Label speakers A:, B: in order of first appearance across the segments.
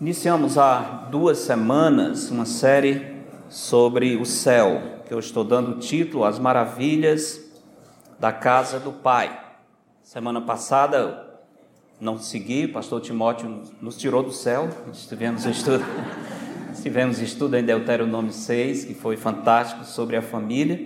A: Iniciamos há duas semanas uma série sobre o céu, que eu estou dando o título As Maravilhas da Casa do Pai. Semana passada não segui, pastor Timóteo nos tirou do céu, estivemos estudo, estivemos estudo em Deuteronômio 6, que foi fantástico sobre a família.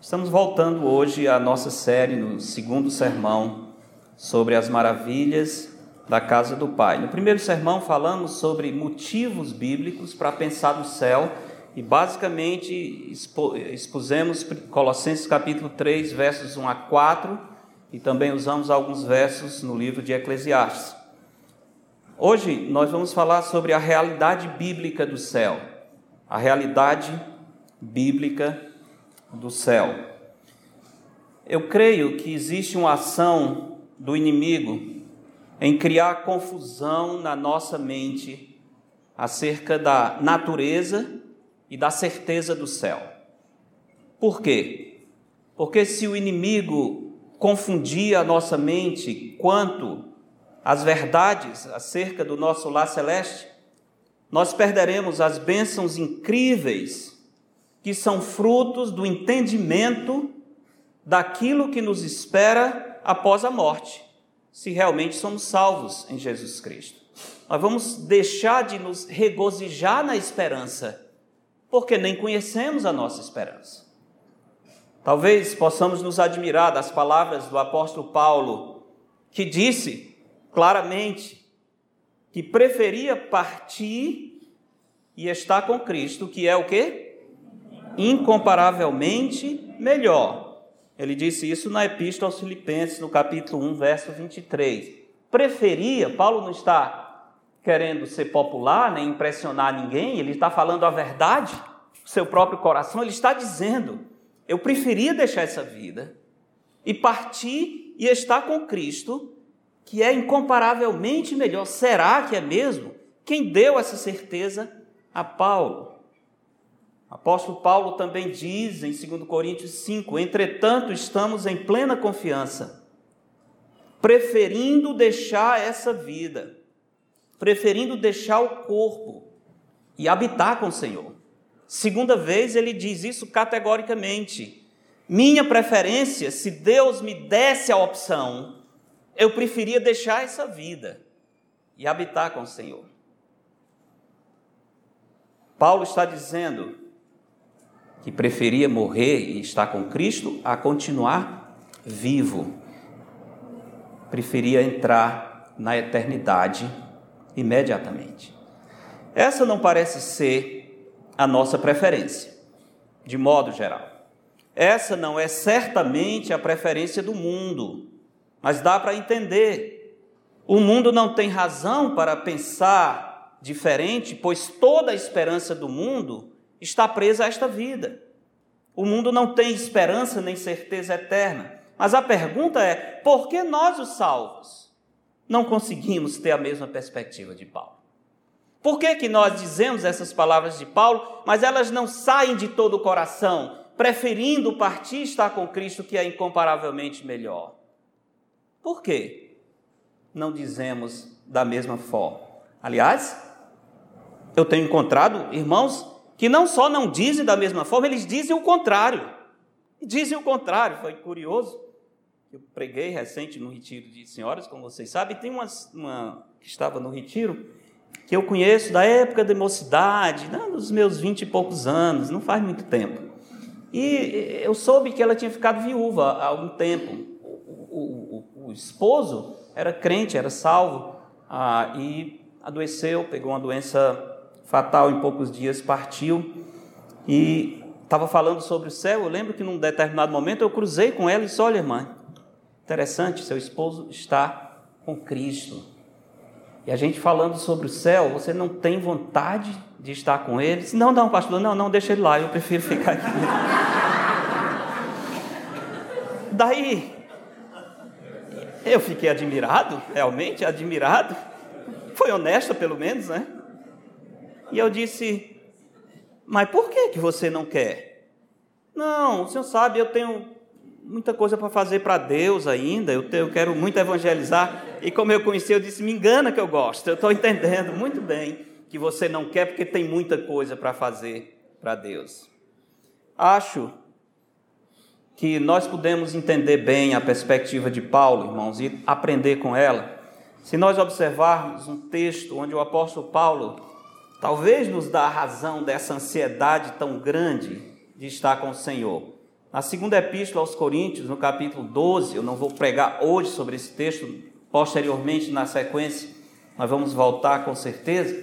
A: Estamos voltando hoje à nossa série no segundo sermão sobre as maravilhas da casa do Pai. No primeiro sermão falamos sobre motivos bíblicos para pensar no céu e basicamente expusemos Colossenses capítulo 3, versos 1 a 4 e também usamos alguns versos no livro de Eclesiastes. Hoje nós vamos falar sobre a realidade bíblica do céu, a realidade bíblica do céu. Eu creio que existe uma ação do inimigo em criar confusão na nossa mente acerca da natureza e da certeza do céu. Por quê? Porque se o inimigo confundir a nossa mente quanto às verdades acerca do nosso lar celeste, nós perderemos as bênçãos incríveis que são frutos do entendimento daquilo que nos espera após a morte se realmente somos salvos em Jesus Cristo. Nós vamos deixar de nos regozijar na esperança, porque nem conhecemos a nossa esperança. Talvez possamos nos admirar das palavras do apóstolo Paulo, que disse claramente que preferia partir e estar com Cristo, que é o que? Incomparavelmente melhor. Ele disse isso na Epístola aos Filipenses, no capítulo 1, verso 23. Preferia, Paulo não está querendo ser popular, nem impressionar ninguém, ele está falando a verdade, seu próprio coração, ele está dizendo: eu preferia deixar essa vida e partir e estar com Cristo, que é incomparavelmente melhor. Será que é mesmo? Quem deu essa certeza a Paulo? Apóstolo Paulo também diz em 2 Coríntios 5: Entretanto, estamos em plena confiança, preferindo deixar essa vida, preferindo deixar o corpo e habitar com o Senhor. Segunda vez ele diz isso categoricamente. Minha preferência, se Deus me desse a opção, eu preferia deixar essa vida e habitar com o Senhor. Paulo está dizendo que preferia morrer e estar com Cristo a continuar vivo. Preferia entrar na eternidade imediatamente. Essa não parece ser a nossa preferência, de modo geral. Essa não é certamente a preferência do mundo, mas dá para entender. O mundo não tem razão para pensar diferente, pois toda a esperança do mundo está presa a esta vida. O mundo não tem esperança nem certeza eterna. Mas a pergunta é: por que nós, os salvos, não conseguimos ter a mesma perspectiva de Paulo? Por que, que nós dizemos essas palavras de Paulo, mas elas não saem de todo o coração, preferindo partir estar com Cristo, que é incomparavelmente melhor? Por que não dizemos da mesma forma? Aliás, eu tenho encontrado irmãos que não só não dizem da mesma forma, eles dizem o contrário. Dizem o contrário, foi curioso. Eu preguei recente no retiro de senhoras, como vocês sabem, tem uma, uma que estava no retiro, que eu conheço da época da mocidade, né, dos meus vinte e poucos anos, não faz muito tempo. E eu soube que ela tinha ficado viúva há algum tempo. O, o, o esposo era crente, era salvo, ah, e adoeceu, pegou uma doença fatal em poucos dias, partiu e estava falando sobre o céu. Eu lembro que num determinado momento eu cruzei com ela e disse: Olha, irmã, interessante, seu esposo está com Cristo. E a gente falando sobre o céu, você não tem vontade de estar com ele? Disse, não, não, pastor, não, não, deixa ele lá, eu prefiro ficar aqui. Daí, eu fiquei admirado, realmente admirado. Foi honesta, pelo menos, né? E eu disse: Mas por que, que você não quer? Não, o senhor sabe, eu tenho muita coisa para fazer para Deus ainda, eu, eu quero muito evangelizar. E como eu conheci, eu disse: me engana que eu gosto, eu estou entendendo muito bem que você não quer porque tem muita coisa para fazer para Deus. Acho que nós podemos entender bem a perspectiva de Paulo, irmãos, e aprender com ela. Se nós observarmos um texto onde o apóstolo Paulo talvez nos dá a razão dessa ansiedade tão grande de estar com o Senhor. Na segunda epístola aos Coríntios, no capítulo 12, eu não vou pregar hoje sobre esse texto, posteriormente na sequência, nós vamos voltar com certeza,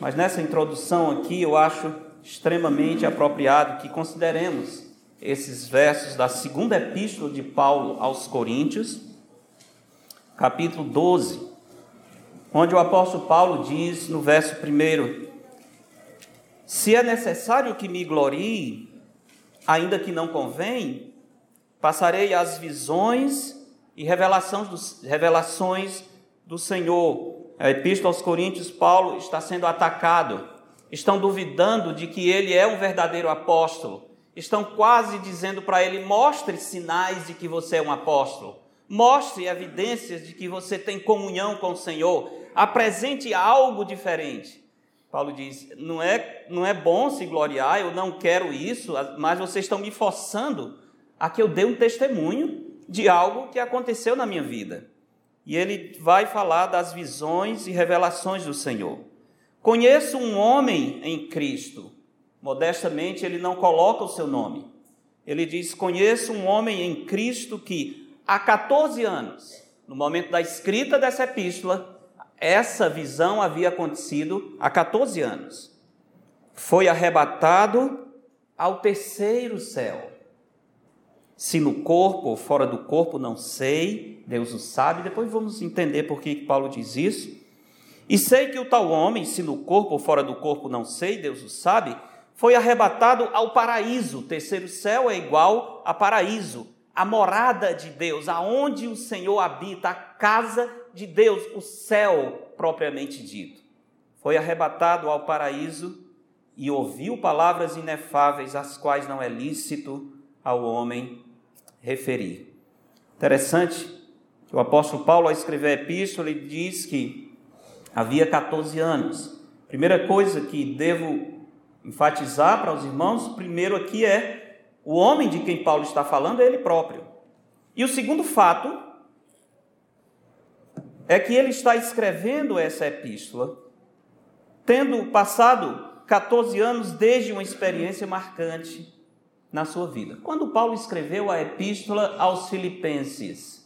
A: mas nessa introdução aqui eu acho extremamente apropriado que consideremos esses versos da segunda epístola de Paulo aos Coríntios, capítulo 12, onde o apóstolo Paulo diz no verso 1: Se é necessário que me glorie, ainda que não convém, passarei as visões e revelações do, revelações do Senhor. A Epístola aos Coríntios, Paulo está sendo atacado. Estão duvidando de que ele é um verdadeiro apóstolo. Estão quase dizendo para ele: mostre sinais de que você é um apóstolo. Mostre evidências de que você tem comunhão com o Senhor. Apresente algo diferente. Paulo diz: não é, não é bom se gloriar, eu não quero isso, mas vocês estão me forçando a que eu dê um testemunho de algo que aconteceu na minha vida. E ele vai falar das visões e revelações do Senhor. Conheço um homem em Cristo. Modestamente, ele não coloca o seu nome. Ele diz: Conheço um homem em Cristo que há 14 anos, no momento da escrita dessa epístola, essa visão havia acontecido há 14 anos. Foi arrebatado ao terceiro céu. Se no corpo ou fora do corpo, não sei, Deus o sabe. Depois vamos entender por que Paulo diz isso. E sei que o tal homem, se no corpo ou fora do corpo, não sei, Deus o sabe, foi arrebatado ao paraíso. O terceiro céu é igual a paraíso, a morada de Deus, aonde o Senhor habita, a casa de Deus, o céu propriamente dito. Foi arrebatado ao paraíso e ouviu palavras inefáveis, as quais não é lícito ao homem referir. Interessante que o apóstolo Paulo, ao escrever a epístola, ele diz que havia 14 anos. Primeira coisa que devo enfatizar para os irmãos, primeiro aqui é o homem de quem Paulo está falando é ele próprio. E o segundo fato é que ele está escrevendo essa epístola, tendo passado 14 anos desde uma experiência marcante na sua vida. Quando Paulo escreveu a epístola aos Filipenses,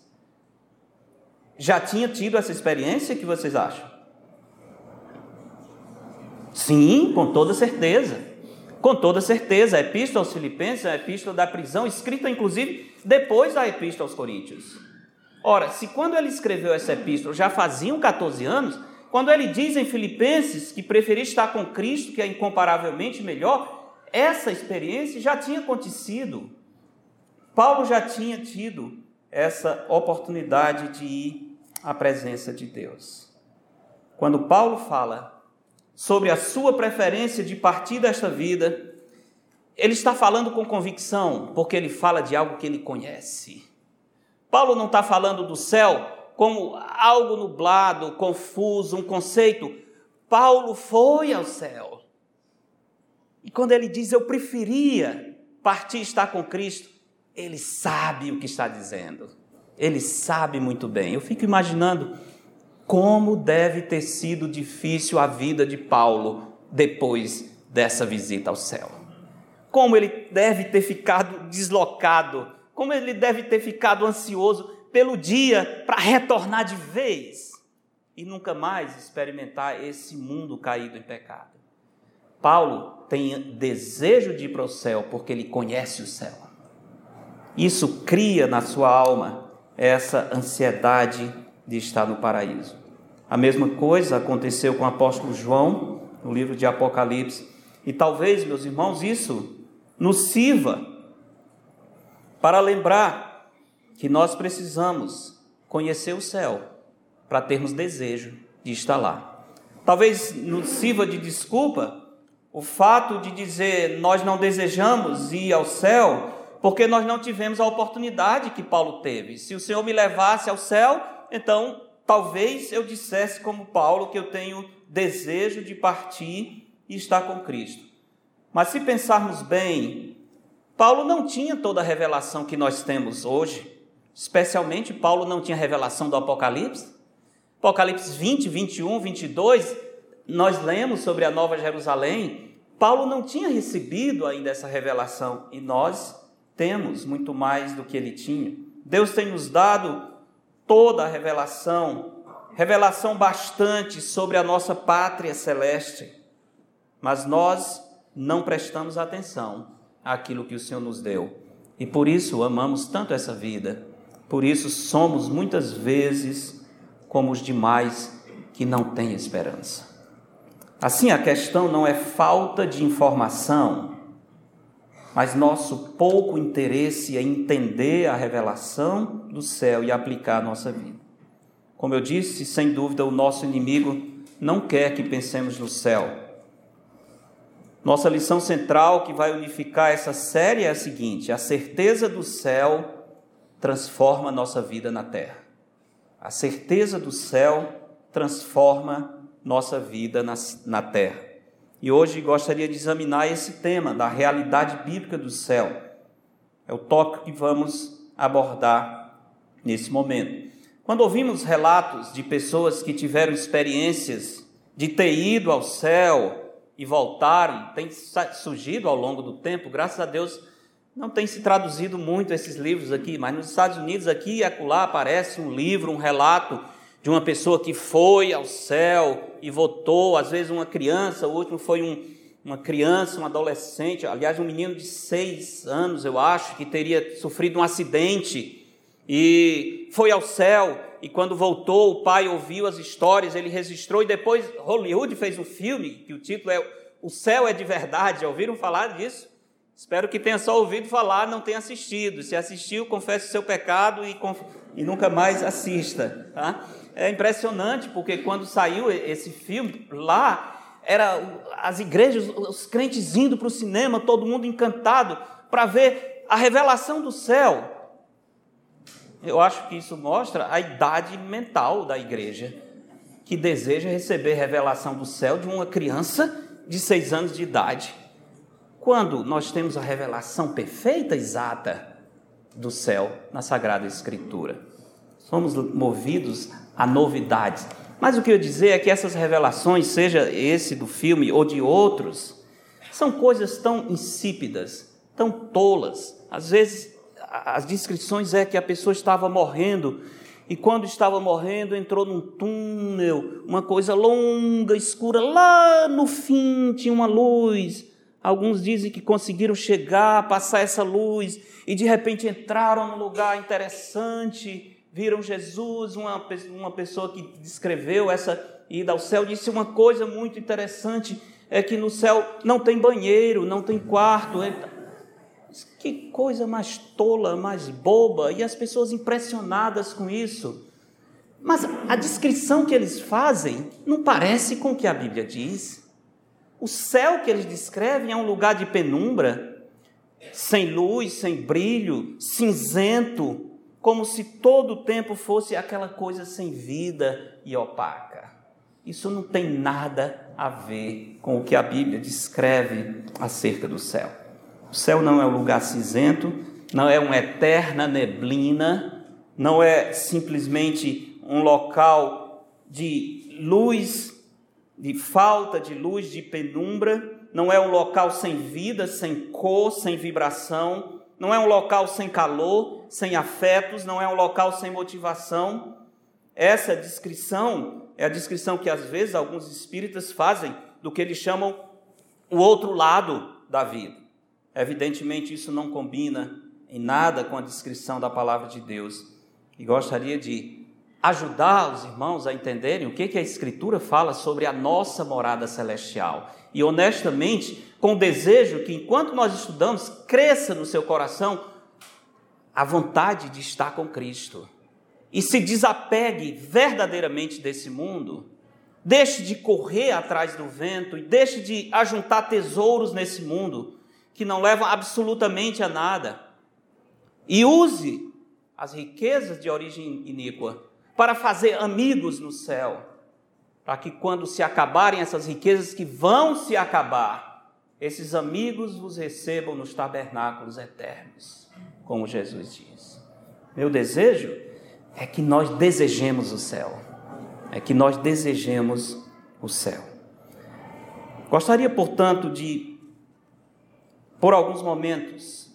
A: já tinha tido essa experiência? que vocês acham? Sim, com toda certeza. Com toda certeza, a epístola aos Filipenses é a epístola da prisão, escrita inclusive depois da epístola aos Coríntios. Ora, se quando ele escreveu essa epístola já faziam 14 anos, quando ele diz em Filipenses que preferia estar com Cristo, que é incomparavelmente melhor, essa experiência já tinha acontecido. Paulo já tinha tido essa oportunidade de ir à presença de Deus. Quando Paulo fala sobre a sua preferência de partir desta vida, ele está falando com convicção, porque ele fala de algo que ele conhece. Paulo não está falando do céu como algo nublado, confuso, um conceito. Paulo foi ao céu. E quando ele diz eu preferia partir e estar com Cristo, ele sabe o que está dizendo. Ele sabe muito bem. Eu fico imaginando como deve ter sido difícil a vida de Paulo depois dessa visita ao céu. Como ele deve ter ficado deslocado como ele deve ter ficado ansioso pelo dia para retornar de vez e nunca mais experimentar esse mundo caído em pecado. Paulo tem desejo de ir para o céu porque ele conhece o céu. Isso cria na sua alma essa ansiedade de estar no paraíso. A mesma coisa aconteceu com o apóstolo João, no livro de Apocalipse. E talvez, meus irmãos, isso nos sirva para lembrar que nós precisamos conhecer o céu para termos desejo de estar lá. Talvez nos sirva de desculpa o fato de dizer nós não desejamos ir ao céu porque nós não tivemos a oportunidade que Paulo teve. Se o Senhor me levasse ao céu, então talvez eu dissesse como Paulo que eu tenho desejo de partir e estar com Cristo. Mas se pensarmos bem, Paulo não tinha toda a revelação que nós temos hoje. Especialmente, Paulo não tinha revelação do Apocalipse. Apocalipse 20, 21, 22, nós lemos sobre a Nova Jerusalém. Paulo não tinha recebido ainda essa revelação e nós temos muito mais do que ele tinha. Deus tem nos dado toda a revelação, revelação bastante sobre a nossa pátria celeste, mas nós não prestamos atenção àquilo que o Senhor nos deu. E por isso amamos tanto essa vida, por isso somos muitas vezes como os demais que não têm esperança. Assim, a questão não é falta de informação, mas nosso pouco interesse em entender a revelação do céu e aplicar a nossa vida. Como eu disse, sem dúvida, o nosso inimigo não quer que pensemos no céu. Nossa lição central que vai unificar essa série é a seguinte: a certeza do céu transforma nossa vida na terra. A certeza do céu transforma nossa vida na, na terra. E hoje gostaria de examinar esse tema da realidade bíblica do céu. É o tópico que vamos abordar nesse momento. Quando ouvimos relatos de pessoas que tiveram experiências de ter ido ao céu e voltaram, tem surgido ao longo do tempo, graças a Deus, não tem se traduzido muito esses livros aqui, mas nos Estados Unidos aqui e acolá aparece um livro, um relato de uma pessoa que foi ao céu e voltou, às vezes uma criança, o último foi um, uma criança, um adolescente, aliás, um menino de seis anos, eu acho, que teria sofrido um acidente e foi ao céu. E quando voltou, o pai ouviu as histórias, ele registrou, e depois Hollywood fez um filme, que o título é O Céu é de Verdade. Já ouviram falar disso? Espero que tenha só ouvido falar, não tenha assistido. Se assistiu, confesse o seu pecado e, e nunca mais assista. Tá? É impressionante, porque quando saiu esse filme, lá, era as igrejas, os crentes indo para o cinema, todo mundo encantado, para ver a revelação do céu. Eu acho que isso mostra a idade mental da igreja, que deseja receber revelação do céu de uma criança de seis anos de idade. Quando nós temos a revelação perfeita, exata do céu na Sagrada Escritura. Somos movidos a novidades. Mas o que eu dizer é que essas revelações, seja esse do filme ou de outros, são coisas tão insípidas, tão tolas. Às vezes, as descrições é que a pessoa estava morrendo e quando estava morrendo entrou num túnel, uma coisa longa, escura, lá no fim tinha uma luz. Alguns dizem que conseguiram chegar, passar essa luz e de repente entraram num lugar interessante viram Jesus, uma, uma pessoa que descreveu essa ida ao céu, disse uma coisa muito interessante: é que no céu não tem banheiro, não tem quarto. Que coisa mais tola, mais boba, e as pessoas impressionadas com isso. Mas a descrição que eles fazem não parece com o que a Bíblia diz. O céu que eles descrevem é um lugar de penumbra, sem luz, sem brilho, cinzento, como se todo o tempo fosse aquela coisa sem vida e opaca. Isso não tem nada a ver com o que a Bíblia descreve acerca do céu. O céu não é um lugar cinzento, não é uma eterna neblina, não é simplesmente um local de luz, de falta de luz, de penumbra, não é um local sem vida, sem cor, sem vibração, não é um local sem calor, sem afetos, não é um local sem motivação. Essa descrição é a descrição que às vezes alguns espíritas fazem do que eles chamam o outro lado da vida. Evidentemente, isso não combina em nada com a descrição da palavra de Deus. E gostaria de ajudar os irmãos a entenderem o que, que a Escritura fala sobre a nossa morada celestial. E honestamente, com o desejo que enquanto nós estudamos, cresça no seu coração a vontade de estar com Cristo. E se desapegue verdadeiramente desse mundo, deixe de correr atrás do vento e deixe de ajuntar tesouros nesse mundo que não levam absolutamente a nada. e use as riquezas de origem iníqua para fazer amigos no céu, para que quando se acabarem essas riquezas que vão se acabar, esses amigos vos recebam nos tabernáculos eternos, como Jesus diz. Meu desejo é que nós desejemos o céu, é que nós desejemos o céu. Gostaria, portanto, de, por alguns momentos,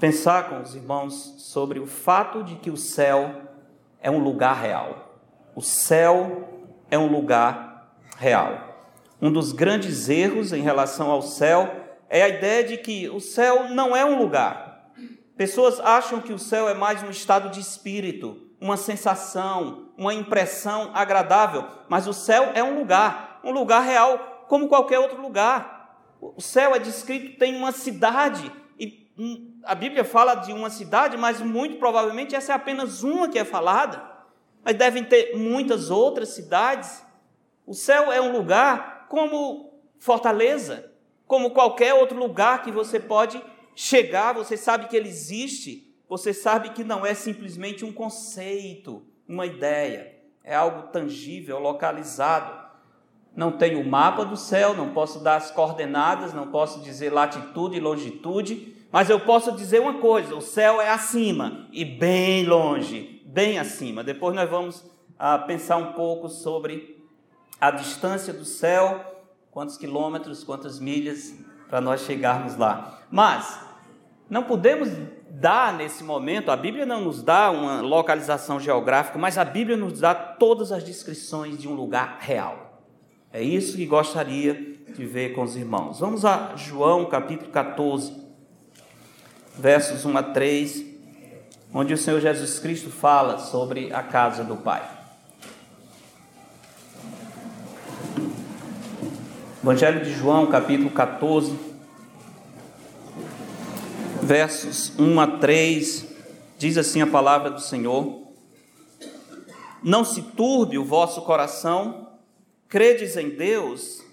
A: pensar com os irmãos sobre o fato de que o céu é um lugar real. O céu é um lugar real. Um dos grandes erros em relação ao céu é a ideia de que o céu não é um lugar. Pessoas acham que o céu é mais um estado de espírito, uma sensação, uma impressão agradável, mas o céu é um lugar, um lugar real, como qualquer outro lugar. O céu é descrito, tem uma cidade, e a Bíblia fala de uma cidade, mas muito provavelmente essa é apenas uma que é falada. Mas devem ter muitas outras cidades. O céu é um lugar como Fortaleza, como qualquer outro lugar que você pode chegar, você sabe que ele existe, você sabe que não é simplesmente um conceito, uma ideia, é algo tangível, localizado. Não tenho o mapa do céu, não posso dar as coordenadas, não posso dizer latitude e longitude, mas eu posso dizer uma coisa: o céu é acima e bem longe, bem acima. Depois nós vamos ah, pensar um pouco sobre a distância do céu, quantos quilômetros, quantas milhas para nós chegarmos lá. Mas não podemos dar nesse momento, a Bíblia não nos dá uma localização geográfica, mas a Bíblia nos dá todas as descrições de um lugar real. É isso que gostaria de ver com os irmãos. Vamos a João capítulo 14, versos 1 a 3, onde o Senhor Jesus Cristo fala sobre a casa do Pai. Evangelho de João, capítulo 14, versos 1 a 3, diz assim a palavra do Senhor: Não se turbe o vosso coração, credes em Deus,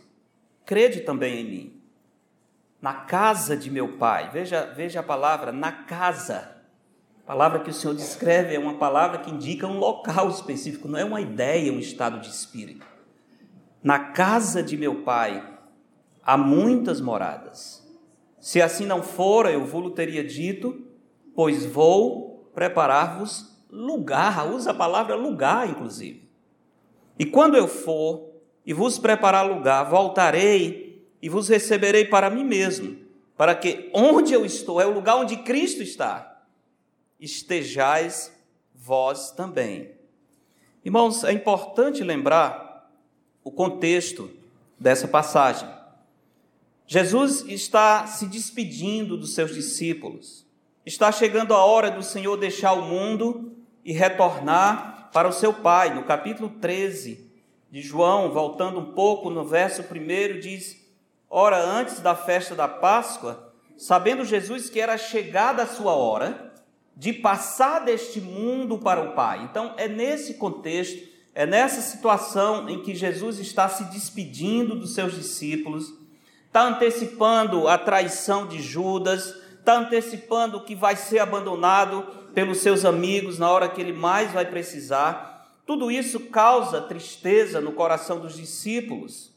A: crede também em mim. Na casa de meu pai, veja, veja a palavra, na casa. A palavra que o Senhor descreve é uma palavra que indica um local específico, não é uma ideia, um estado de espírito. Na casa de meu pai há muitas moradas. Se assim não fora, eu vou teria dito, pois vou preparar-vos lugar, usa a palavra lugar, inclusive. E quando eu for e vos preparar lugar, voltarei e vos receberei para mim mesmo, para que onde eu estou, é o lugar onde Cristo está, estejais vós também. Irmãos, é importante lembrar o contexto dessa passagem. Jesus está se despedindo dos seus discípulos. Está chegando a hora do Senhor deixar o mundo e retornar para o seu Pai. No capítulo 13 de João, voltando um pouco no verso 1, diz: Ora, antes da festa da Páscoa, sabendo Jesus que era chegada a sua hora de passar deste mundo para o Pai. Então, é nesse contexto, é nessa situação em que Jesus está se despedindo dos seus discípulos está antecipando a traição de Judas, está antecipando que vai ser abandonado pelos seus amigos na hora que ele mais vai precisar. Tudo isso causa tristeza no coração dos discípulos.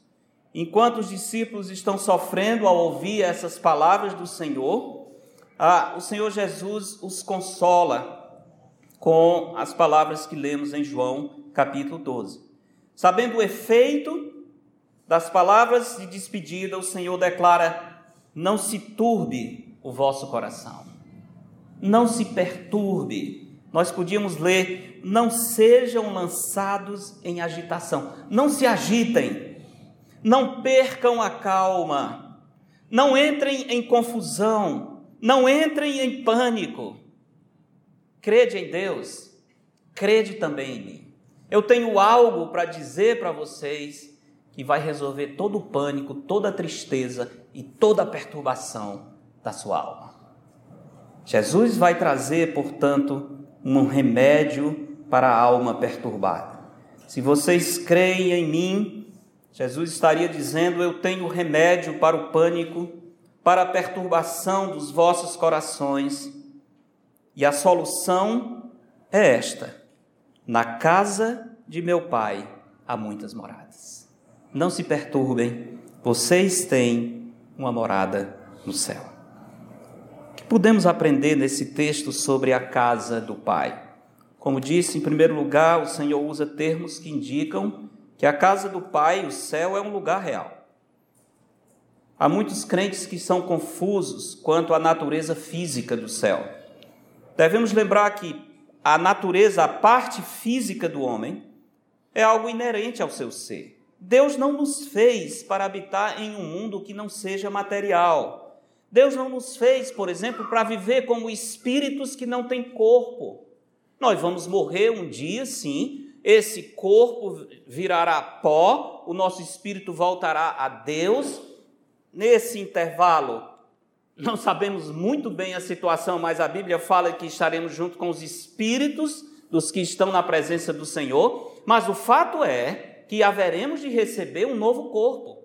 A: Enquanto os discípulos estão sofrendo ao ouvir essas palavras do Senhor, ah, o Senhor Jesus os consola com as palavras que lemos em João capítulo 12. Sabendo o efeito das palavras de despedida, o Senhor declara: Não se turbe o vosso coração, não se perturbe. Nós podíamos ler: Não sejam lançados em agitação, não se agitem, não percam a calma, não entrem em confusão, não entrem em pânico. Crede em Deus, crede também em mim. Eu tenho algo para dizer para vocês que vai resolver todo o pânico, toda a tristeza e toda a perturbação da sua alma. Jesus vai trazer, portanto, um remédio para a alma perturbada. Se vocês creem em mim, Jesus estaria dizendo: Eu tenho remédio para o pânico, para a perturbação dos vossos corações. E a solução é esta: na casa de meu pai há muitas moradas. Não se perturbem, vocês têm uma morada no céu. O que podemos aprender nesse texto sobre a casa do pai? Como disse, em primeiro lugar, o Senhor usa termos que indicam que a casa do pai, o céu, é um lugar real. Há muitos crentes que são confusos quanto à natureza física do céu. Devemos lembrar que a natureza, a parte física do homem, é algo inerente ao seu ser. Deus não nos fez para habitar em um mundo que não seja material. Deus não nos fez, por exemplo, para viver como espíritos que não têm corpo. Nós vamos morrer um dia, sim, esse corpo virará pó, o nosso espírito voltará a Deus. Nesse intervalo, não sabemos muito bem a situação, mas a Bíblia fala que estaremos junto com os espíritos dos que estão na presença do Senhor. Mas o fato é que haveremos de receber um novo corpo.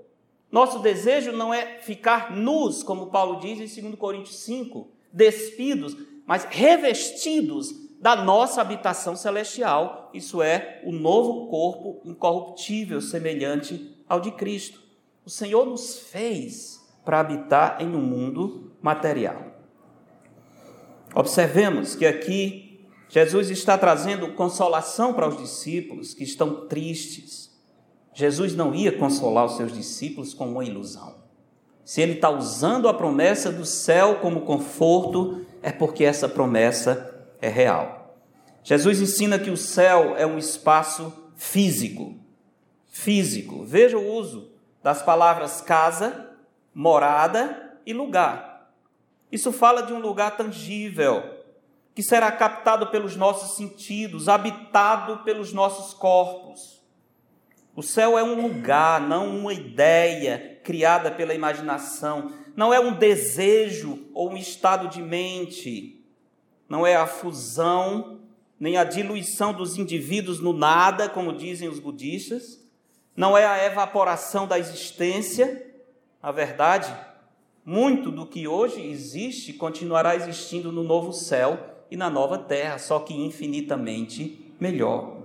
A: Nosso desejo não é ficar nus, como Paulo diz em 2 Coríntios 5, despidos, mas revestidos da nossa habitação celestial, isso é, o novo corpo incorruptível, semelhante ao de Cristo. O Senhor nos fez para habitar em um mundo material. Observemos que aqui Jesus está trazendo consolação para os discípulos que estão tristes. Jesus não ia consolar os seus discípulos com uma ilusão. Se ele está usando a promessa do céu como conforto, é porque essa promessa é real. Jesus ensina que o céu é um espaço físico. Físico. Veja o uso das palavras casa, morada e lugar. Isso fala de um lugar tangível, que será captado pelos nossos sentidos, habitado pelos nossos corpos. O céu é um lugar, não uma ideia criada pela imaginação, não é um desejo ou um estado de mente, não é a fusão nem a diluição dos indivíduos no nada, como dizem os budistas, não é a evaporação da existência, a verdade, muito do que hoje existe continuará existindo no novo céu e na nova terra, só que infinitamente melhor.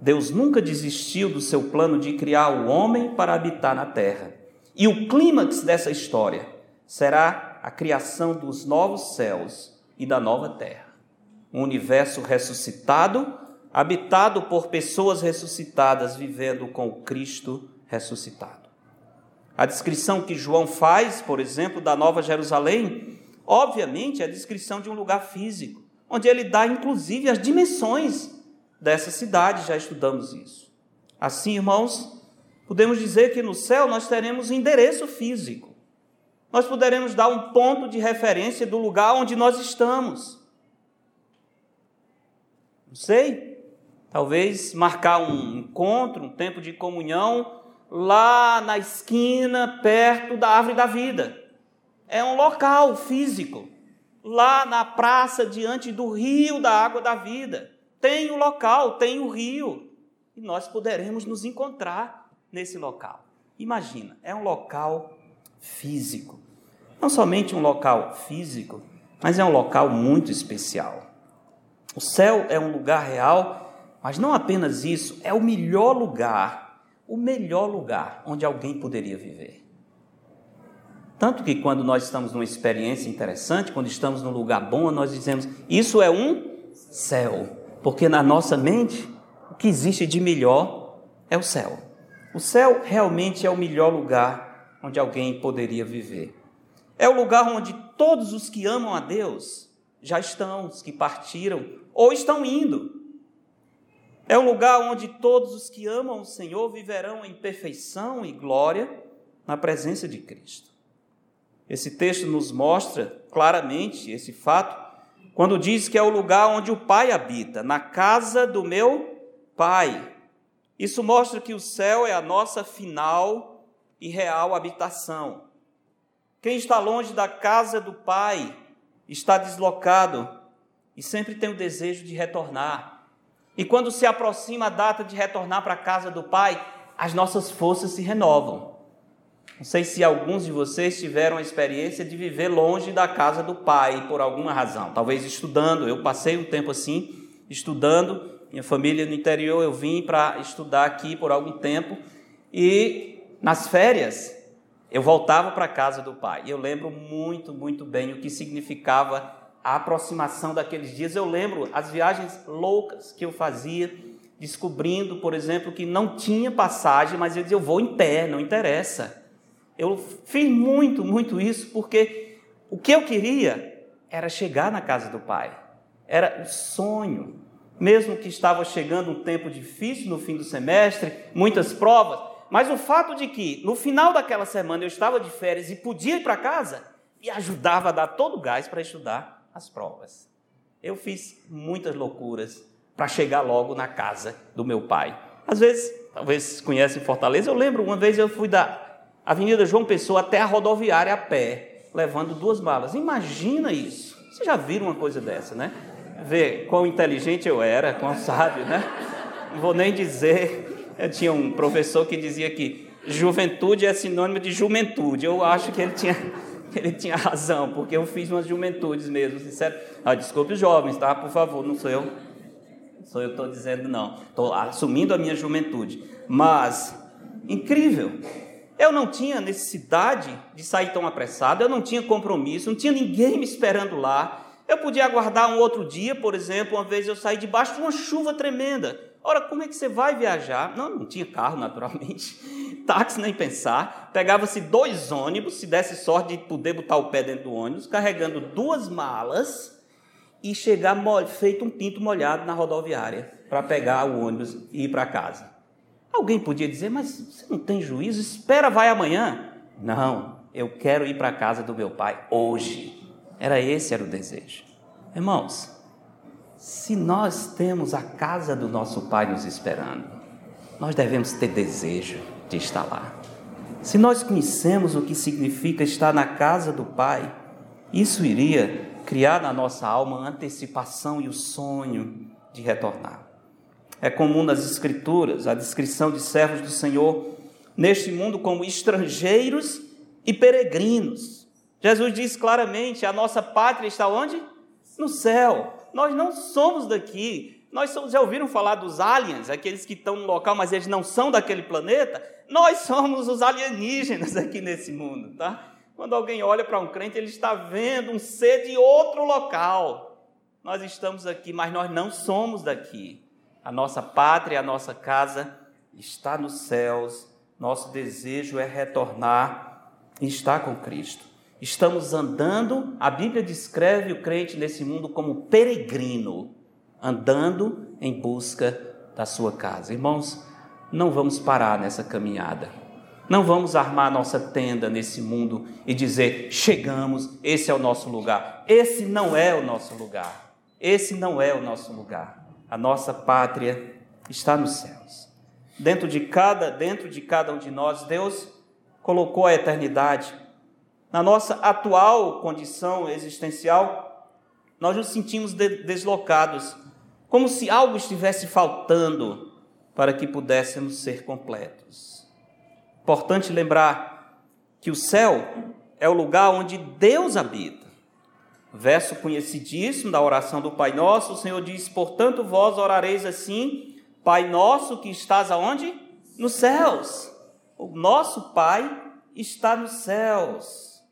A: Deus nunca desistiu do seu plano de criar o homem para habitar na terra. E o clímax dessa história será a criação dos novos céus e da nova terra. Um universo ressuscitado, habitado por pessoas ressuscitadas, vivendo com o Cristo ressuscitado. A descrição que João faz, por exemplo, da Nova Jerusalém, obviamente é a descrição de um lugar físico, onde ele dá inclusive as dimensões dessa cidade, já estudamos isso. Assim, irmãos, podemos dizer que no céu nós teremos endereço físico. Nós poderemos dar um ponto de referência do lugar onde nós estamos. Não sei, talvez marcar um encontro, um tempo de comunhão lá na esquina, perto da árvore da vida. É um local físico. Lá na praça, diante do rio da água da vida. Tem o local, tem o rio. E nós poderemos nos encontrar nesse local. Imagina, é um local físico. Não somente um local físico, mas é um local muito especial. O céu é um lugar real, mas não apenas isso, é o melhor lugar o melhor lugar onde alguém poderia viver. Tanto que quando nós estamos numa experiência interessante, quando estamos num lugar bom, nós dizemos: Isso é um céu. Porque na nossa mente, o que existe de melhor é o céu. O céu realmente é o melhor lugar onde alguém poderia viver. É o lugar onde todos os que amam a Deus já estão, os que partiram ou estão indo. É um lugar onde todos os que amam o Senhor viverão em perfeição e glória na presença de Cristo. Esse texto nos mostra claramente esse fato quando diz que é o lugar onde o Pai habita, na casa do meu Pai. Isso mostra que o céu é a nossa final e real habitação. Quem está longe da casa do Pai está deslocado e sempre tem o desejo de retornar. E quando se aproxima a data de retornar para a casa do Pai, as nossas forças se renovam. Não sei se alguns de vocês tiveram a experiência de viver longe da casa do pai por alguma razão, talvez estudando. Eu passei um tempo assim, estudando. Minha família no interior, eu vim para estudar aqui por algum tempo e nas férias eu voltava para a casa do pai. Eu lembro muito, muito bem o que significava a aproximação daqueles dias. Eu lembro as viagens loucas que eu fazia, descobrindo, por exemplo, que não tinha passagem, mas eu dizia, eu vou em pé, não interessa. Eu fiz muito, muito isso porque o que eu queria era chegar na casa do Pai. Era o sonho. Mesmo que estava chegando um tempo difícil no fim do semestre, muitas provas, mas o fato de que no final daquela semana eu estava de férias e podia ir para casa, me ajudava a dar todo o gás para estudar as provas. Eu fiz muitas loucuras para chegar logo na casa do meu pai. Às vezes, talvez conhecem Fortaleza, eu lembro uma vez eu fui da Avenida João Pessoa até a rodoviária a pé, levando duas malas. Imagina isso. Vocês já viram uma coisa dessa, né? Ver quão inteligente eu era, quão sábio, né? Não vou nem dizer. Eu tinha um professor que dizia que juventude é sinônimo de juventude. Eu acho que ele tinha, ele tinha razão, porque eu fiz umas juventudes mesmo, sincero. Ah, desculpe os jovens, tá? Por favor, não sou eu. Sou eu que estou dizendo, não. Estou assumindo a minha juventude. Mas, incrível. Eu não tinha necessidade de sair tão apressado, eu não tinha compromisso, não tinha ninguém me esperando lá. Eu podia aguardar um outro dia, por exemplo, uma vez eu saí debaixo de uma chuva tremenda. Ora, como é que você vai viajar? Não, não tinha carro, naturalmente. Táxi nem pensar. Pegava-se dois ônibus, se desse sorte de poder botar o pé dentro do ônibus, carregando duas malas e chegar feito um pinto molhado na rodoviária para pegar o ônibus e ir para casa. Alguém podia dizer, mas você não tem juízo? Espera, vai amanhã. Não, eu quero ir para a casa do meu pai hoje. Era esse era o desejo. Irmãos, se nós temos a casa do nosso pai nos esperando, nós devemos ter desejo de estar lá. Se nós conhecemos o que significa estar na casa do pai, isso iria criar na nossa alma a antecipação e o sonho de retornar. É comum nas Escrituras a descrição de servos do Senhor neste mundo como estrangeiros e peregrinos. Jesus diz claramente: a nossa pátria está onde? No céu. Nós não somos daqui. Nós somos, já ouviram falar dos aliens, aqueles que estão no local, mas eles não são daquele planeta? Nós somos os alienígenas aqui nesse mundo, tá? Quando alguém olha para um crente, ele está vendo um ser de outro local. Nós estamos aqui, mas nós não somos daqui. A nossa pátria, a nossa casa está nos céus. Nosso desejo é retornar e estar com Cristo. Estamos andando, a Bíblia descreve o crente nesse mundo como peregrino, andando em busca da sua casa. Irmãos, não vamos parar nessa caminhada. Não vamos armar nossa tenda nesse mundo e dizer: chegamos, esse é o nosso lugar. Esse não é o nosso lugar. Esse não é o nosso lugar a nossa pátria está nos céus. Dentro de cada, dentro de cada um de nós, Deus colocou a eternidade. Na nossa atual condição existencial, nós nos sentimos de deslocados, como se algo estivesse faltando para que pudéssemos ser completos. Importante lembrar que o céu é o lugar onde Deus habita. Verso conhecidíssimo da oração do Pai Nosso, o Senhor diz: Portanto, vós orareis assim, Pai Nosso que estás aonde? Nos céus. O nosso Pai está nos céus.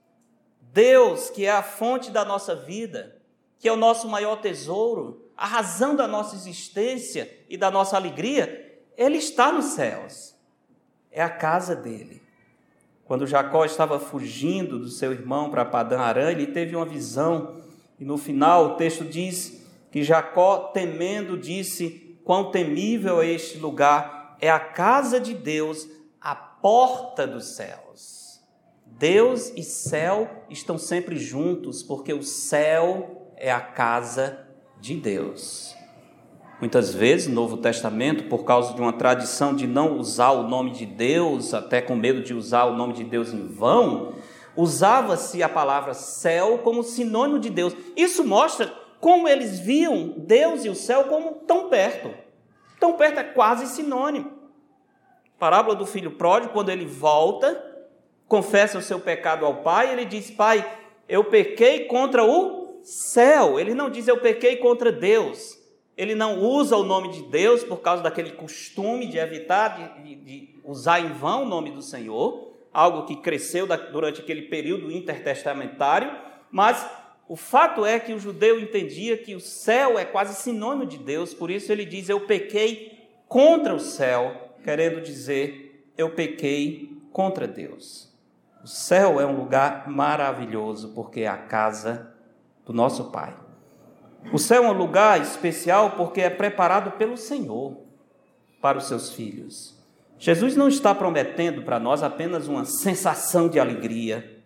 A: Deus, que é a fonte da nossa vida, que é o nosso maior tesouro, a razão da nossa existência e da nossa alegria, Ele está nos céus. É a casa dele. Quando Jacó estava fugindo do seu irmão para Padã Arã, ele teve uma visão, e no final o texto diz que Jacó, temendo, disse: Quão temível é este lugar! É a casa de Deus, a porta dos céus. Deus e céu estão sempre juntos, porque o céu é a casa de Deus. Muitas vezes, no Novo Testamento, por causa de uma tradição de não usar o nome de Deus, até com medo de usar o nome de Deus em vão, usava-se a palavra céu como sinônimo de Deus. Isso mostra como eles viam Deus e o céu como tão perto. Tão perto é quase sinônimo. Parábola do filho pródigo, quando ele volta, confessa o seu pecado ao Pai, ele diz: Pai, eu pequei contra o céu. Ele não diz eu pequei contra Deus. Ele não usa o nome de Deus por causa daquele costume de evitar de, de usar em vão o nome do Senhor, algo que cresceu durante aquele período intertestamentário, mas o fato é que o judeu entendia que o céu é quase sinônimo de Deus, por isso ele diz: Eu pequei contra o céu, querendo dizer, eu pequei contra Deus. O céu é um lugar maravilhoso, porque é a casa do nosso Pai. O céu é um lugar especial porque é preparado pelo Senhor para os seus filhos. Jesus não está prometendo para nós apenas uma sensação de alegria,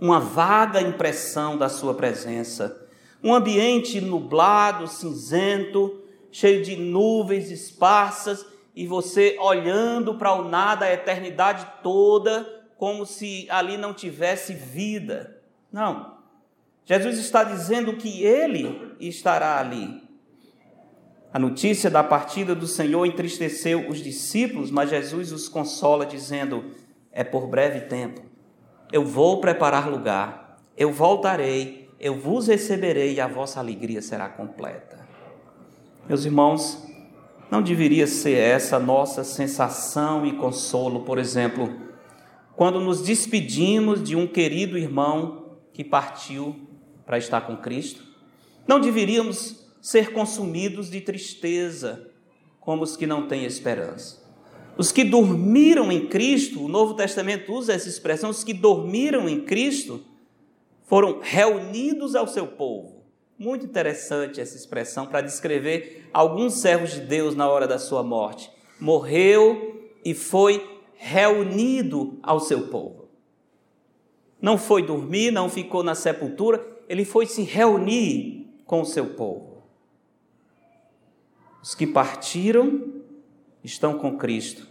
A: uma vaga impressão da Sua presença, um ambiente nublado, cinzento, cheio de nuvens esparsas e você olhando para o nada a eternidade toda, como se ali não tivesse vida. Não. Jesus está dizendo que ele estará ali. A notícia da partida do Senhor entristeceu os discípulos, mas Jesus os consola, dizendo: É por breve tempo. Eu vou preparar lugar, eu voltarei, eu vos receberei e a vossa alegria será completa. Meus irmãos, não deveria ser essa nossa sensação e consolo, por exemplo, quando nos despedimos de um querido irmão que partiu para estar com Cristo? Não deveríamos ser consumidos de tristeza, como os que não têm esperança. Os que dormiram em Cristo, o Novo Testamento usa essa expressão, os que dormiram em Cristo foram reunidos ao seu povo. Muito interessante essa expressão para descrever alguns servos de Deus na hora da sua morte. Morreu e foi reunido ao seu povo. Não foi dormir, não ficou na sepultura, ele foi se reunir com o seu povo. Os que partiram estão com Cristo.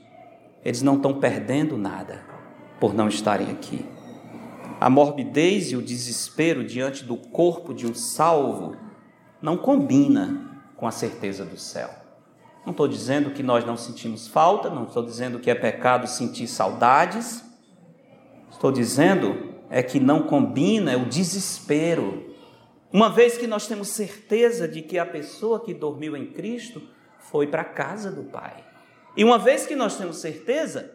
A: Eles não estão perdendo nada por não estarem aqui. A morbidez e o desespero diante do corpo de um salvo não combina com a certeza do céu. Não estou dizendo que nós não sentimos falta, não estou dizendo que é pecado sentir saudades. Estou dizendo é que não combina é o desespero. Uma vez que nós temos certeza de que a pessoa que dormiu em Cristo foi para a casa do Pai. E uma vez que nós temos certeza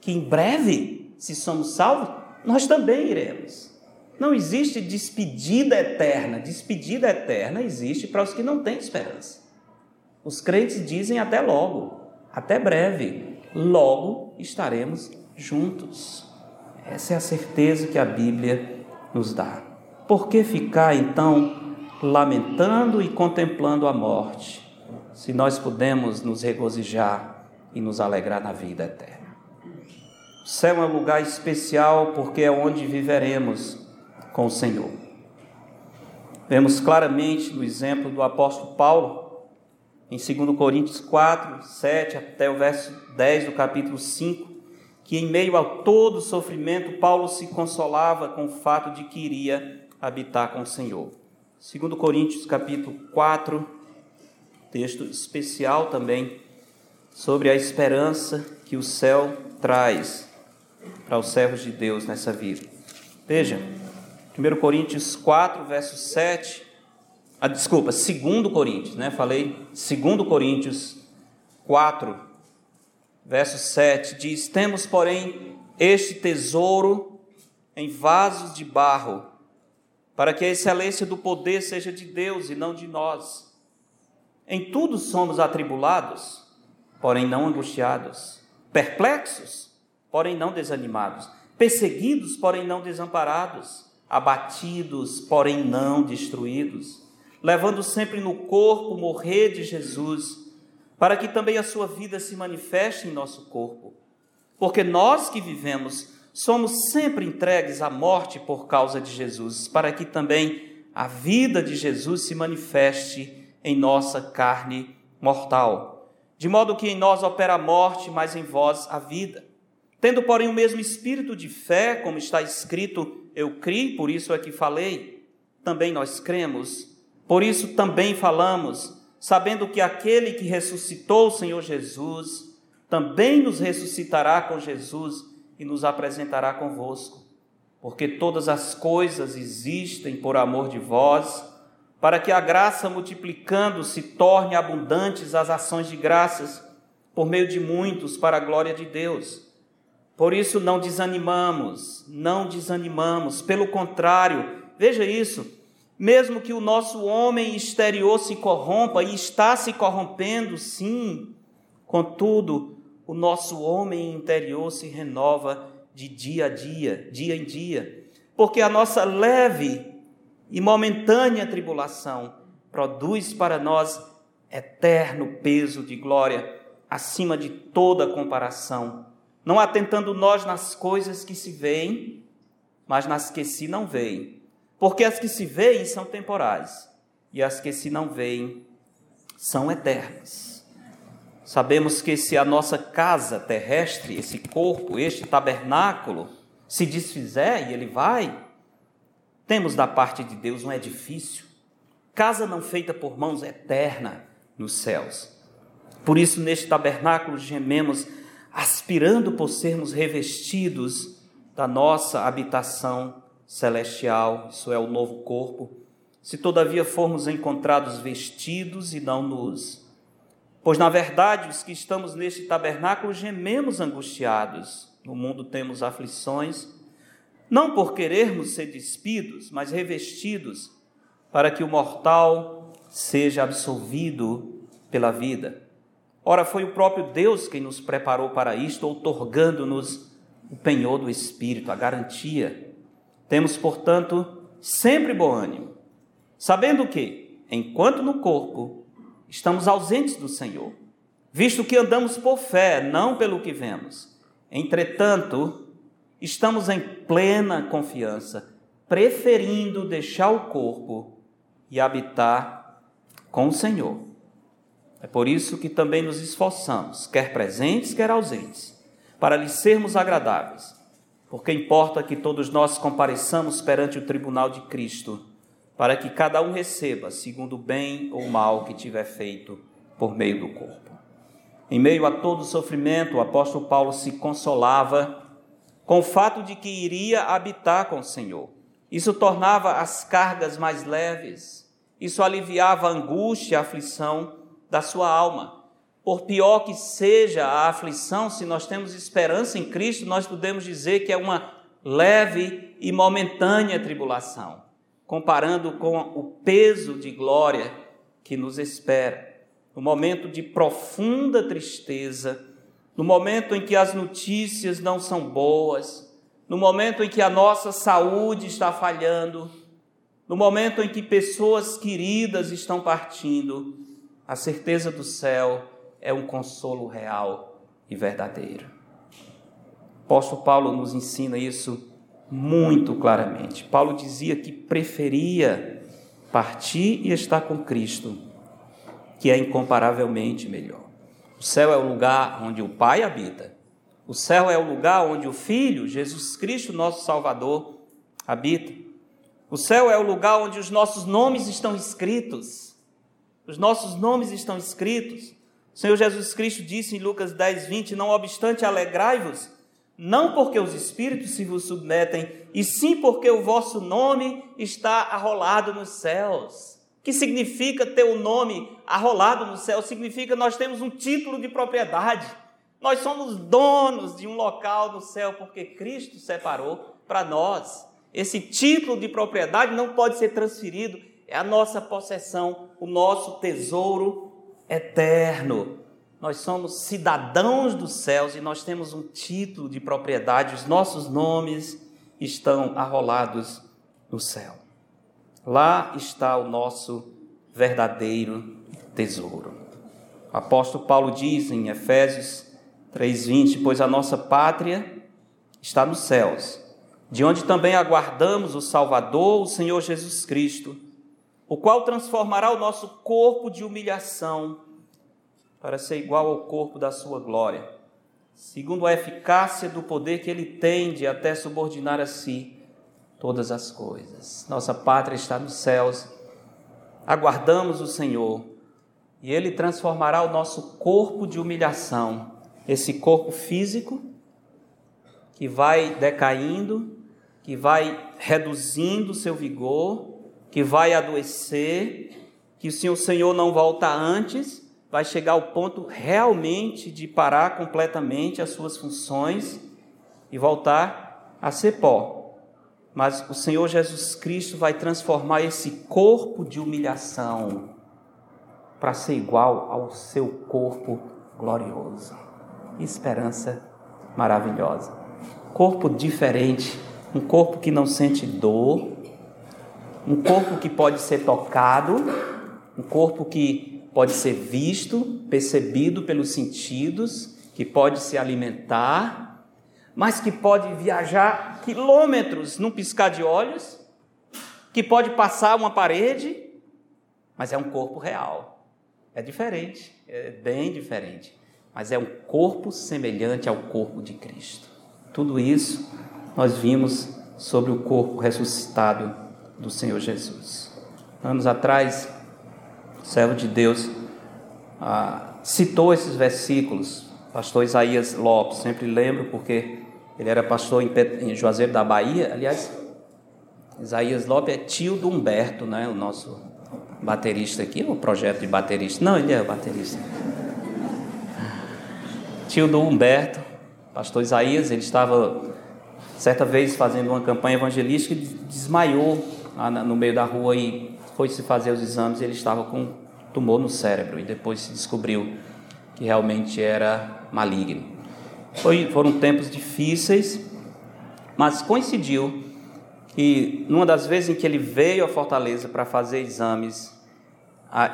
A: que em breve, se somos salvos, nós também iremos. Não existe despedida eterna. Despedida eterna existe para os que não têm esperança. Os crentes dizem até logo, até breve, logo estaremos juntos. Essa é a certeza que a Bíblia nos dá. Por que ficar então lamentando e contemplando a morte, se nós podemos nos regozijar e nos alegrar na vida eterna? O céu é um lugar especial porque é onde viveremos com o Senhor. Vemos claramente no exemplo do apóstolo Paulo, em 2 Coríntios 4, 7 até o verso 10 do capítulo 5, que em meio a todo sofrimento, Paulo se consolava com o fato de que iria habitar com o Senhor. 2 Coríntios capítulo 4, texto especial também sobre a esperança que o céu traz para os servos de Deus nessa vida. Veja, 1 Coríntios 4, verso 7, ah, desculpa, 2 Coríntios, né? Falei 2 Coríntios 4, verso 7 diz: Temos, porém, este tesouro em vasos de barro, para que a excelência do poder seja de Deus e não de nós. Em tudo somos atribulados, porém não angustiados, perplexos, porém não desanimados, perseguidos, porém não desamparados, abatidos, porém não destruídos, levando sempre no corpo morrer de Jesus para que também a sua vida se manifeste em nosso corpo. Porque nós que vivemos somos sempre entregues à morte por causa de Jesus, para que também a vida de Jesus se manifeste em nossa carne mortal. De modo que em nós opera a morte, mas em vós a vida. Tendo, porém, o mesmo espírito de fé, como está escrito, eu criei, por isso é que falei, também nós cremos, por isso também falamos sabendo que aquele que ressuscitou o Senhor Jesus também nos ressuscitará com Jesus e nos apresentará convosco, porque todas as coisas existem por amor de vós, para que a graça multiplicando se torne abundantes as ações de graças por meio de muitos para a glória de Deus. Por isso não desanimamos, não desanimamos, pelo contrário, veja isso, mesmo que o nosso homem exterior se corrompa e está se corrompendo, sim, contudo, o nosso homem interior se renova de dia a dia, dia em dia, porque a nossa leve e momentânea tribulação produz para nós eterno peso de glória acima de toda comparação, não atentando nós nas coisas que se veem, mas nas que se não veem, porque as que se veem são temporais e as que se não veem são eternas. Sabemos que se a nossa casa terrestre, esse corpo, este tabernáculo, se desfizer e ele vai, temos da parte de Deus um edifício, casa não feita por mãos eterna nos céus. Por isso, neste tabernáculo gememos, aspirando por sermos revestidos da nossa habitação celestial, isso é o novo corpo. Se todavia formos encontrados vestidos e não nus, Pois, na verdade, os que estamos neste tabernáculo gememos angustiados. No mundo temos aflições, não por querermos ser despidos, mas revestidos, para que o mortal seja absolvido pela vida. Ora, foi o próprio Deus quem nos preparou para isto, outorgando-nos o penhor do Espírito, a garantia. Temos, portanto, sempre bom ânimo, sabendo que, enquanto no corpo, estamos ausentes do Senhor, visto que andamos por fé, não pelo que vemos. Entretanto, estamos em plena confiança, preferindo deixar o corpo e habitar com o Senhor. É por isso que também nos esforçamos, quer presentes, quer ausentes, para lhe sermos agradáveis, porque importa que todos nós compareçamos perante o tribunal de Cristo para que cada um receba segundo o bem ou mal que tiver feito por meio do corpo. Em meio a todo o sofrimento, o apóstolo Paulo se consolava com o fato de que iria habitar com o Senhor. Isso tornava as cargas mais leves, isso aliviava a angústia, a aflição da sua alma. Por pior que seja a aflição, se nós temos esperança em Cristo, nós podemos dizer que é uma leve e momentânea tribulação comparando com o peso de glória que nos espera. No momento de profunda tristeza, no momento em que as notícias não são boas, no momento em que a nossa saúde está falhando, no momento em que pessoas queridas estão partindo, a certeza do céu é um consolo real e verdadeiro. Apóstolo Paulo nos ensina isso muito claramente. Paulo dizia que preferia partir e estar com Cristo, que é incomparavelmente melhor. O céu é o lugar onde o Pai habita. O céu é o lugar onde o Filho, Jesus Cristo, nosso Salvador, habita. O céu é o lugar onde os nossos nomes estão escritos. Os nossos nomes estão escritos. O Senhor Jesus Cristo disse em Lucas 10, 20: Não obstante, alegrai-vos não porque os espíritos se vos submetem, e sim porque o vosso nome está arrolado nos céus. Que significa ter o nome arrolado no céu? Significa nós temos um título de propriedade. Nós somos donos de um local no céu porque Cristo separou para nós. Esse título de propriedade não pode ser transferido, é a nossa possessão, o nosso tesouro eterno. Nós somos cidadãos dos céus e nós temos um título de propriedade, os nossos nomes estão arrolados no céu. Lá está o nosso verdadeiro tesouro. O apóstolo Paulo diz em Efésios 3:20, pois a nossa pátria está nos céus, de onde também aguardamos o Salvador, o Senhor Jesus Cristo, o qual transformará o nosso corpo de humilhação para ser igual ao corpo da sua glória, segundo a eficácia do poder que ele tem de até subordinar a si todas as coisas. Nossa pátria está nos céus, aguardamos o Senhor e ele transformará o nosso corpo de humilhação, esse corpo físico que vai decaindo, que vai reduzindo seu vigor, que vai adoecer, que se o Senhor não volta antes, vai chegar ao ponto realmente de parar completamente as suas funções e voltar a ser pó. Mas o Senhor Jesus Cristo vai transformar esse corpo de humilhação para ser igual ao seu corpo glorioso. Esperança maravilhosa. Corpo diferente, um corpo que não sente dor, um corpo que pode ser tocado, um corpo que pode ser visto, percebido pelos sentidos, que pode se alimentar, mas que pode viajar quilômetros num piscar de olhos, que pode passar uma parede, mas é um corpo real. É diferente, é bem diferente, mas é um corpo semelhante ao corpo de Cristo. Tudo isso nós vimos sobre o corpo ressuscitado do Senhor Jesus. Anos atrás, o servo de Deus ah, citou esses versículos, pastor Isaías Lopes, sempre lembro porque ele era pastor em, Juazeiro da Bahia, aliás, Isaías Lopes é tio do Humberto, né, o nosso baterista aqui, o projeto de baterista. Não, ele é baterista. Tio do Humberto, pastor Isaías, ele estava certa vez fazendo uma campanha evangelística e desmaiou no meio da rua e foi se fazer os exames ele estava com tumor no cérebro e depois se descobriu que realmente era maligno. Foi, foram tempos difíceis, mas coincidiu que numa das vezes em que ele veio à Fortaleza para fazer exames,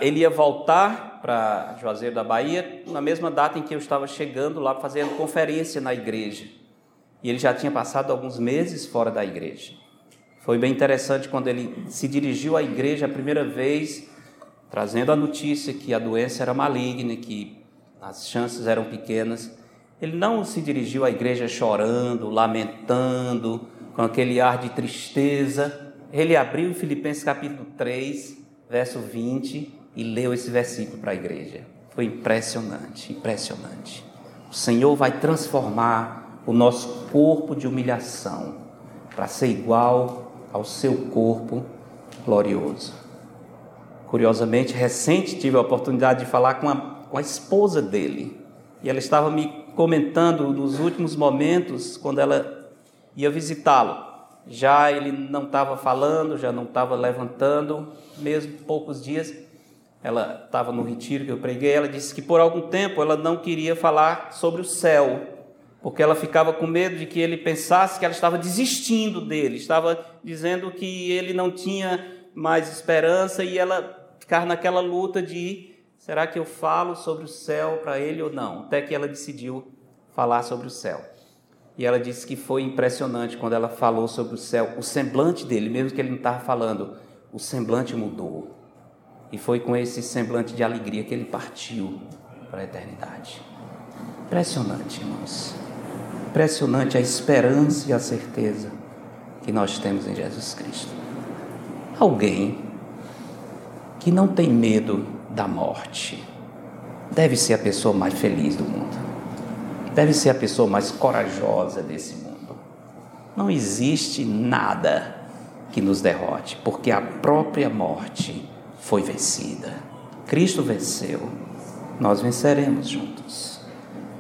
A: ele ia voltar para Juazeiro da Bahia na mesma data em que eu estava chegando lá fazendo conferência na igreja. E ele já tinha passado alguns meses fora da igreja. Foi bem interessante quando ele se dirigiu à igreja a primeira vez, trazendo a notícia que a doença era maligna, que as chances eram pequenas. Ele não se dirigiu à igreja chorando, lamentando, com aquele ar de tristeza. Ele abriu Filipenses capítulo 3, verso 20 e leu esse versículo para a igreja. Foi impressionante, impressionante. O Senhor vai transformar o nosso corpo de humilhação para ser igual ao seu corpo glorioso. Curiosamente, recente tive a oportunidade de falar com a, com a esposa dele. E ela estava me comentando nos últimos momentos, quando ela ia visitá-lo. Já ele não estava falando, já não estava levantando, mesmo poucos dias. Ela estava no retiro que eu preguei. Ela disse que por algum tempo ela não queria falar sobre o céu, porque ela ficava com medo de que ele pensasse que ela estava desistindo dele, estava dizendo que ele não tinha mais esperança e ela ficava naquela luta de será que eu falo sobre o céu para ele ou não? Até que ela decidiu falar sobre o céu. E ela disse que foi impressionante quando ela falou sobre o céu, o semblante dele, mesmo que ele não estava falando, o semblante mudou. E foi com esse semblante de alegria que ele partiu para a eternidade. Impressionante, irmãos. Impressionante a esperança e a certeza que nós temos em Jesus Cristo. Alguém que não tem medo da morte deve ser a pessoa mais feliz do mundo deve ser a pessoa mais corajosa desse mundo. Não existe nada que nos derrote, porque a própria morte foi vencida. Cristo venceu, nós venceremos juntos.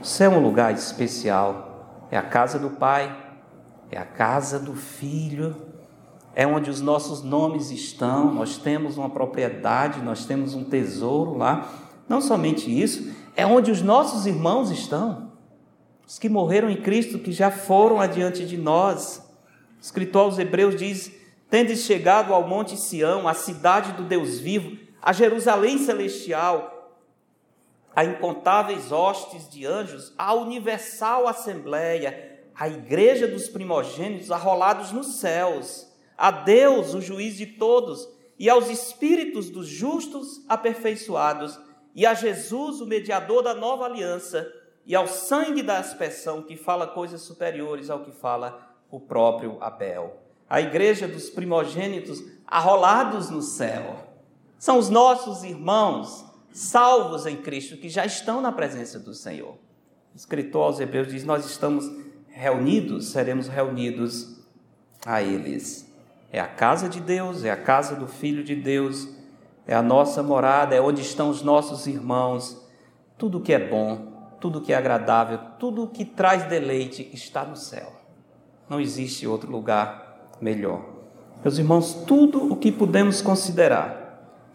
A: O céu é um lugar especial, é a casa do Pai, é a casa do Filho, é onde os nossos nomes estão, nós temos uma propriedade, nós temos um tesouro lá. Não somente isso, é onde os nossos irmãos estão os que morreram em Cristo, que já foram adiante de nós. O escritor aos Hebreus diz: Tendes chegado ao Monte Sião, a cidade do Deus vivo, a Jerusalém celestial, a incontáveis hostes de anjos, a universal assembleia, a igreja dos primogênitos arrolados nos céus, a Deus, o juiz de todos, e aos espíritos dos justos aperfeiçoados, e a Jesus, o mediador da nova aliança e ao sangue da aspersão que fala coisas superiores ao que fala o próprio Abel. A igreja dos primogênitos arrolados no céu são os nossos irmãos salvos em Cristo que já estão na presença do Senhor. O escritor aos Hebreus diz: Nós estamos reunidos, seremos reunidos a eles. É a casa de Deus, é a casa do Filho de Deus, é a nossa morada, é onde estão os nossos irmãos. Tudo que é bom, tudo que é agradável, tudo que traz deleite está no céu. Não existe outro lugar melhor. Meus irmãos, tudo o que podemos considerar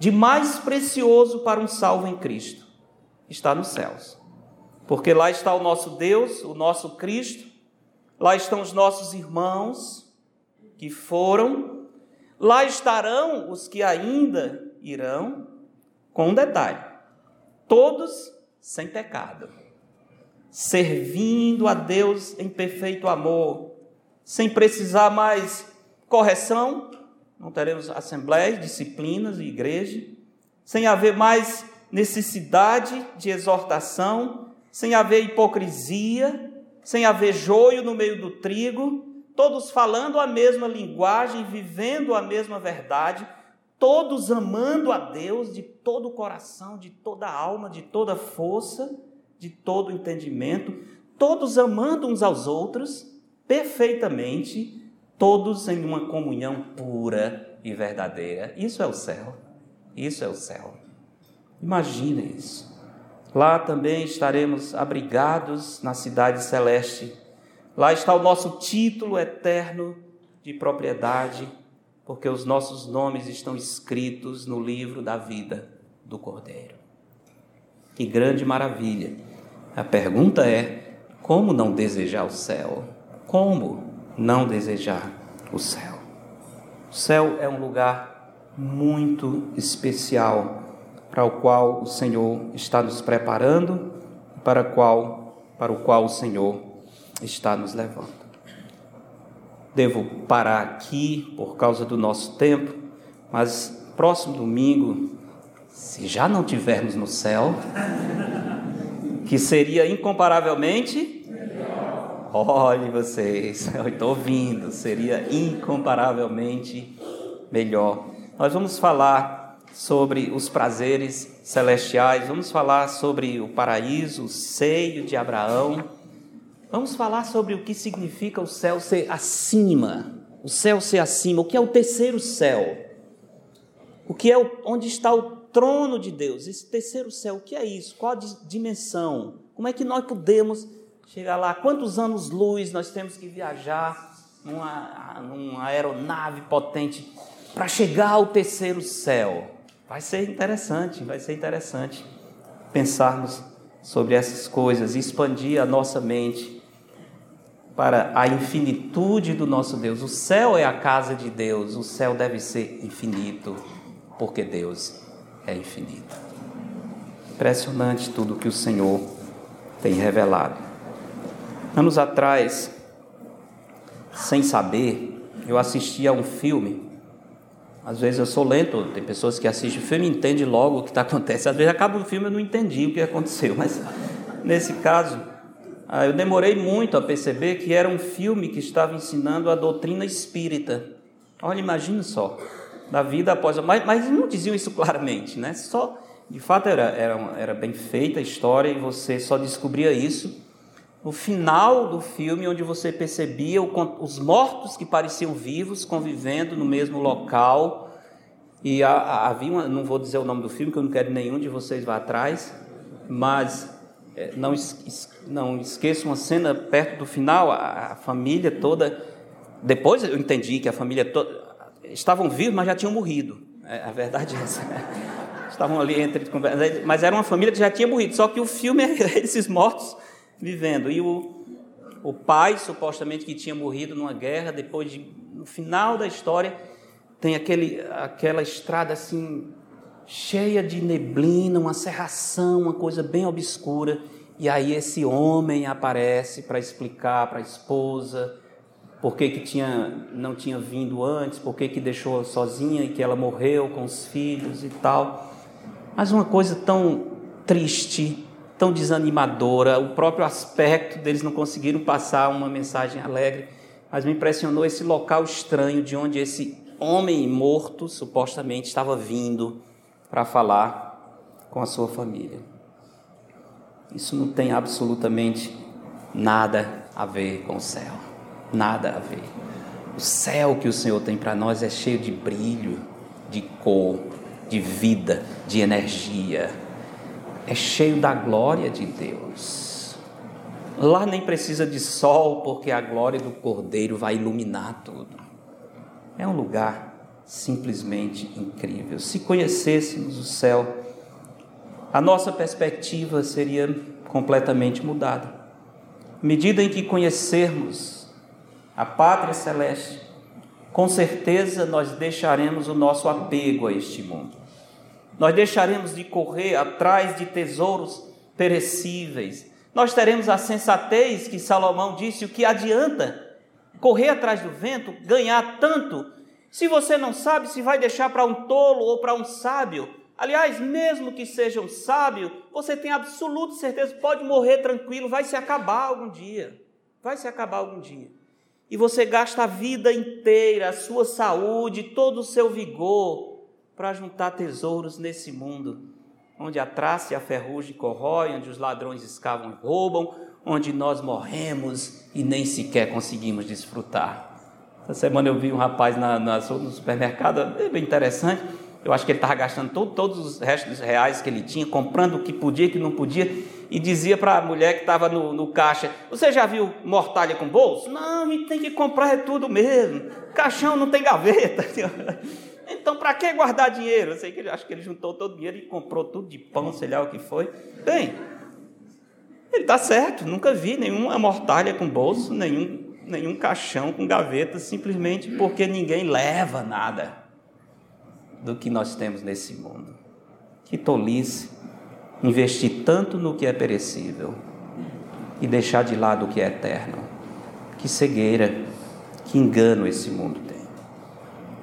A: de mais precioso para um salvo em Cristo está nos céus. Porque lá está o nosso Deus, o nosso Cristo, lá estão os nossos irmãos que foram, lá estarão os que ainda irão, com um detalhe: todos sem pecado, servindo a Deus em perfeito amor, sem precisar mais correção, não teremos assembleias, disciplinas e igreja, sem haver mais necessidade de exortação, sem haver hipocrisia, sem haver joio no meio do trigo, todos falando a mesma linguagem, vivendo a mesma verdade, todos amando a Deus de todo o coração, de toda a alma, de toda a força, de todo o entendimento, todos amando uns aos outros perfeitamente, todos em uma comunhão pura e verdadeira. Isso é o céu. Isso é o céu. Imagine isso. Lá também estaremos abrigados na cidade celeste. Lá está o nosso título eterno de propriedade porque os nossos nomes estão escritos no livro da vida do Cordeiro. Que grande maravilha! A pergunta é: como não desejar o céu? Como não desejar o céu? O céu é um lugar muito especial para o qual o Senhor está nos preparando, para, qual, para o qual o Senhor está nos levando. Devo parar aqui por causa do nosso tempo, mas próximo domingo, se já não tivermos no céu, que seria incomparavelmente Olhe vocês, eu estou ouvindo, seria incomparavelmente melhor. Nós vamos falar sobre os prazeres celestiais, vamos falar sobre o paraíso, o seio de Abraão Vamos falar sobre o que significa o céu ser acima, o céu ser acima, o que é o terceiro céu, o que é o, onde está o trono de Deus, esse terceiro céu, o que é isso? Qual a dimensão? Como é que nós podemos chegar lá? Quantos anos-luz nós temos que viajar numa, numa aeronave potente para chegar ao terceiro céu? Vai ser interessante, vai ser interessante pensarmos sobre essas coisas, expandir a nossa mente para a infinitude do nosso Deus. O céu é a casa de Deus, o céu deve ser infinito, porque Deus é infinito. Impressionante tudo que o Senhor tem revelado. Anos atrás, sem saber, eu assisti a um filme. Às vezes eu sou lento, tem pessoas que assistem o filme e entendem logo o que está acontecendo. Às vezes acaba o filme e eu não entendi o que aconteceu, mas nesse caso ah, eu demorei muito a perceber que era um filme que estava ensinando a doutrina espírita. Olha, imagine só, da vida após a. Mas, mas não diziam isso claramente, né? Só, de fato, era, era, era bem feita a história e você só descobria isso no final do filme, onde você percebia os mortos que pareciam vivos convivendo no mesmo local. E havia, uma, não vou dizer o nome do filme, que eu não quero nenhum de vocês vá atrás, mas é, não, não esqueço uma cena perto do final, a, a, família toda. Depois eu entendi que a família toda. Estavam vivos, mas já tinham morrido. É, a verdade é essa. Estavam ali entre. Mas era uma família que já tinha morrido. Só que o filme é esses mortos vivendo. E o, o pai, supostamente, que tinha morrido numa guerra, depois de. No final da história, tem aquele, aquela estrada assim cheia de neblina, uma serração, uma coisa bem obscura. E aí esse homem aparece para explicar para a esposa por que, que tinha, não tinha vindo antes, por que, que deixou sozinha e que ela morreu com os filhos e tal. Mas uma coisa tão triste, tão desanimadora, o próprio aspecto deles não conseguiram passar uma mensagem alegre, mas me impressionou esse local estranho de onde esse homem morto supostamente estava vindo para falar com a sua família. Isso não tem absolutamente nada a ver com o céu. Nada a ver. O céu que o Senhor tem para nós é cheio de brilho, de cor, de vida, de energia. É cheio da glória de Deus. Lá nem precisa de sol, porque a glória do Cordeiro vai iluminar tudo. É um lugar simplesmente incrível. Se conhecêssemos o céu, a nossa perspectiva seria completamente mudada. À medida em que conhecermos a pátria celeste, com certeza nós deixaremos o nosso apego a este mundo. Nós deixaremos de correr atrás de tesouros perecíveis. Nós teremos a sensatez que Salomão disse: o que adianta correr atrás do vento, ganhar tanto, se você não sabe se vai deixar para um tolo ou para um sábio Aliás, mesmo que seja um sábio, você tem absoluta certeza, pode morrer tranquilo, vai se acabar algum dia. Vai se acabar algum dia. E você gasta a vida inteira, a sua saúde, todo o seu vigor para juntar tesouros nesse mundo, onde a traça e a ferrugem corroem, onde os ladrões escavam e roubam, onde nós morremos e nem sequer conseguimos desfrutar. Essa semana eu vi um rapaz na, na no supermercado, é bem interessante eu acho que ele estava gastando todo, todos os restos reais que ele tinha, comprando o que podia e o que não podia, e dizia para a mulher que estava no, no, caixa: Você já viu mortalha com bolso? Não, a gente tem que comprar é tudo mesmo. Caixão não tem gaveta. Então, para que guardar dinheiro? Eu sei que ele, acho que ele juntou todo o dinheiro e comprou tudo de pão, sei lá o que foi. Bem, ele está certo, nunca vi nenhuma mortalha com bolso, nenhum, nenhum caixão com gaveta, simplesmente porque ninguém leva nada do que nós temos nesse mundo. Que tolice investir tanto no que é perecível e deixar de lado o que é eterno. Que cegueira, que engano esse mundo tem.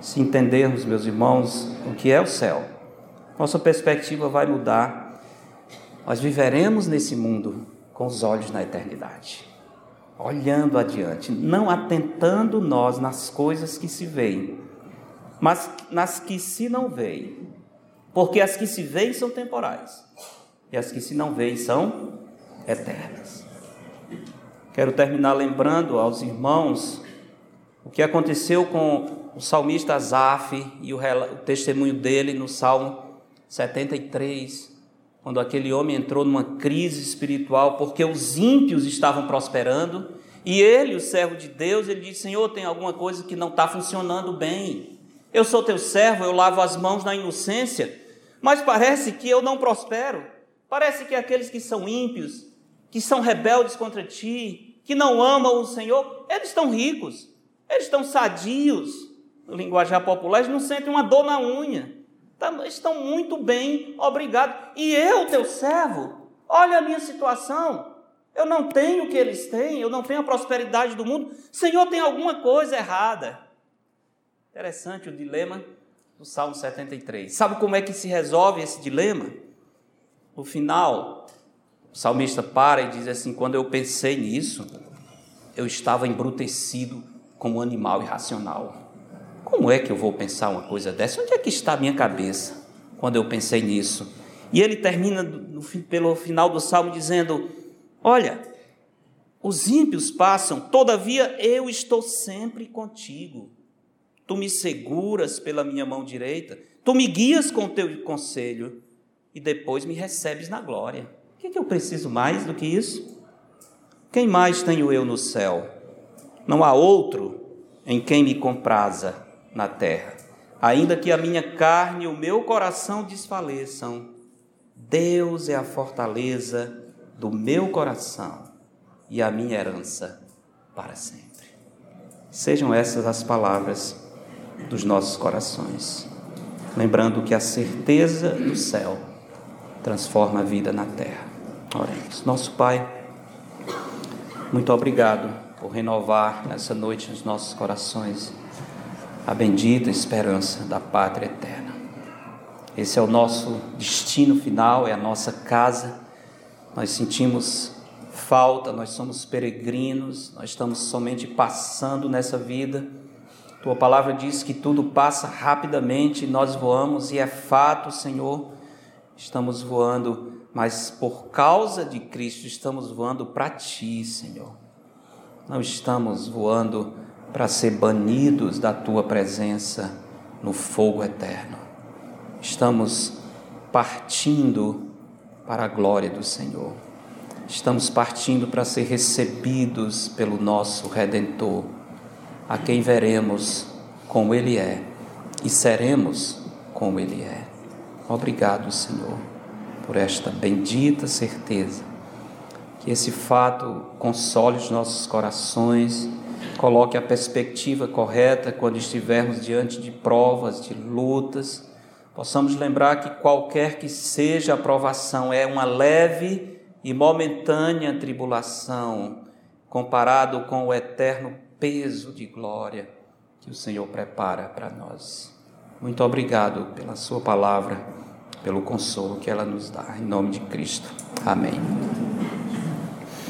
A: Se entendermos, meus irmãos, o que é o céu, nossa perspectiva vai mudar. Nós viveremos nesse mundo com os olhos na eternidade, olhando adiante, não atentando nós nas coisas que se veem, mas nas que se não veem. Porque as que se veem são temporais, e as que se não veem são eternas. Quero terminar lembrando aos irmãos o que aconteceu com o salmista Asaf e o testemunho dele no Salmo 73, quando aquele homem entrou numa crise espiritual porque os ímpios estavam prosperando e ele, o servo de Deus, ele disse: Senhor, tem alguma coisa que não está funcionando bem. Eu sou teu servo, eu lavo as mãos na inocência, mas parece que eu não prospero. Parece que aqueles que são ímpios, que são rebeldes contra ti, que não amam o Senhor, eles estão ricos, eles estão sadios, no linguajar popular, eles não sentem uma dor na unha, tá, estão muito bem, obrigado. E eu, teu servo, olha a minha situação, eu não tenho o que eles têm, eu não tenho a prosperidade do mundo, Senhor, tem alguma coisa errada. Interessante o dilema do Salmo 73. Sabe como é que se resolve esse dilema? No final, o salmista para e diz assim: Quando eu pensei nisso, eu estava embrutecido como animal irracional. Como é que eu vou pensar uma coisa dessa? Onde é que está a minha cabeça quando eu pensei nisso? E ele termina no, pelo final do salmo dizendo: Olha, os ímpios passam, todavia eu estou sempre contigo tu me seguras pela minha mão direita, tu me guias com o teu conselho e depois me recebes na glória. O que, é que eu preciso mais do que isso? Quem mais tenho eu no céu? Não há outro em quem me compraza na terra. Ainda que a minha carne e o meu coração desfaleçam, Deus é a fortaleza do meu coração e a minha herança para sempre. Sejam essas as palavras dos nossos corações. Lembrando que a certeza do céu transforma a vida na terra. Oremos. Nosso Pai, muito obrigado por renovar nessa noite nos nossos corações a bendita esperança da pátria eterna. Esse é o nosso destino final, é a nossa casa. Nós sentimos falta, nós somos peregrinos, nós estamos somente passando nessa vida tua palavra diz que tudo passa rapidamente, nós voamos e é fato, Senhor, estamos voando, mas por causa de Cristo estamos voando para ti, Senhor. Não estamos voando para ser banidos da tua presença no fogo eterno. Estamos partindo para a glória do Senhor. Estamos partindo para ser recebidos pelo nosso Redentor, a quem veremos como Ele é e seremos como Ele é. Obrigado, Senhor, por esta bendita certeza. Que esse fato console os nossos corações, coloque a perspectiva correta quando estivermos diante de provas, de lutas possamos lembrar que qualquer que seja a provação é uma leve e momentânea tribulação comparado com o eterno peso de glória que o Senhor prepara para nós. Muito obrigado pela Sua palavra, pelo consolo que ela nos dá. Em nome de Cristo. Amém.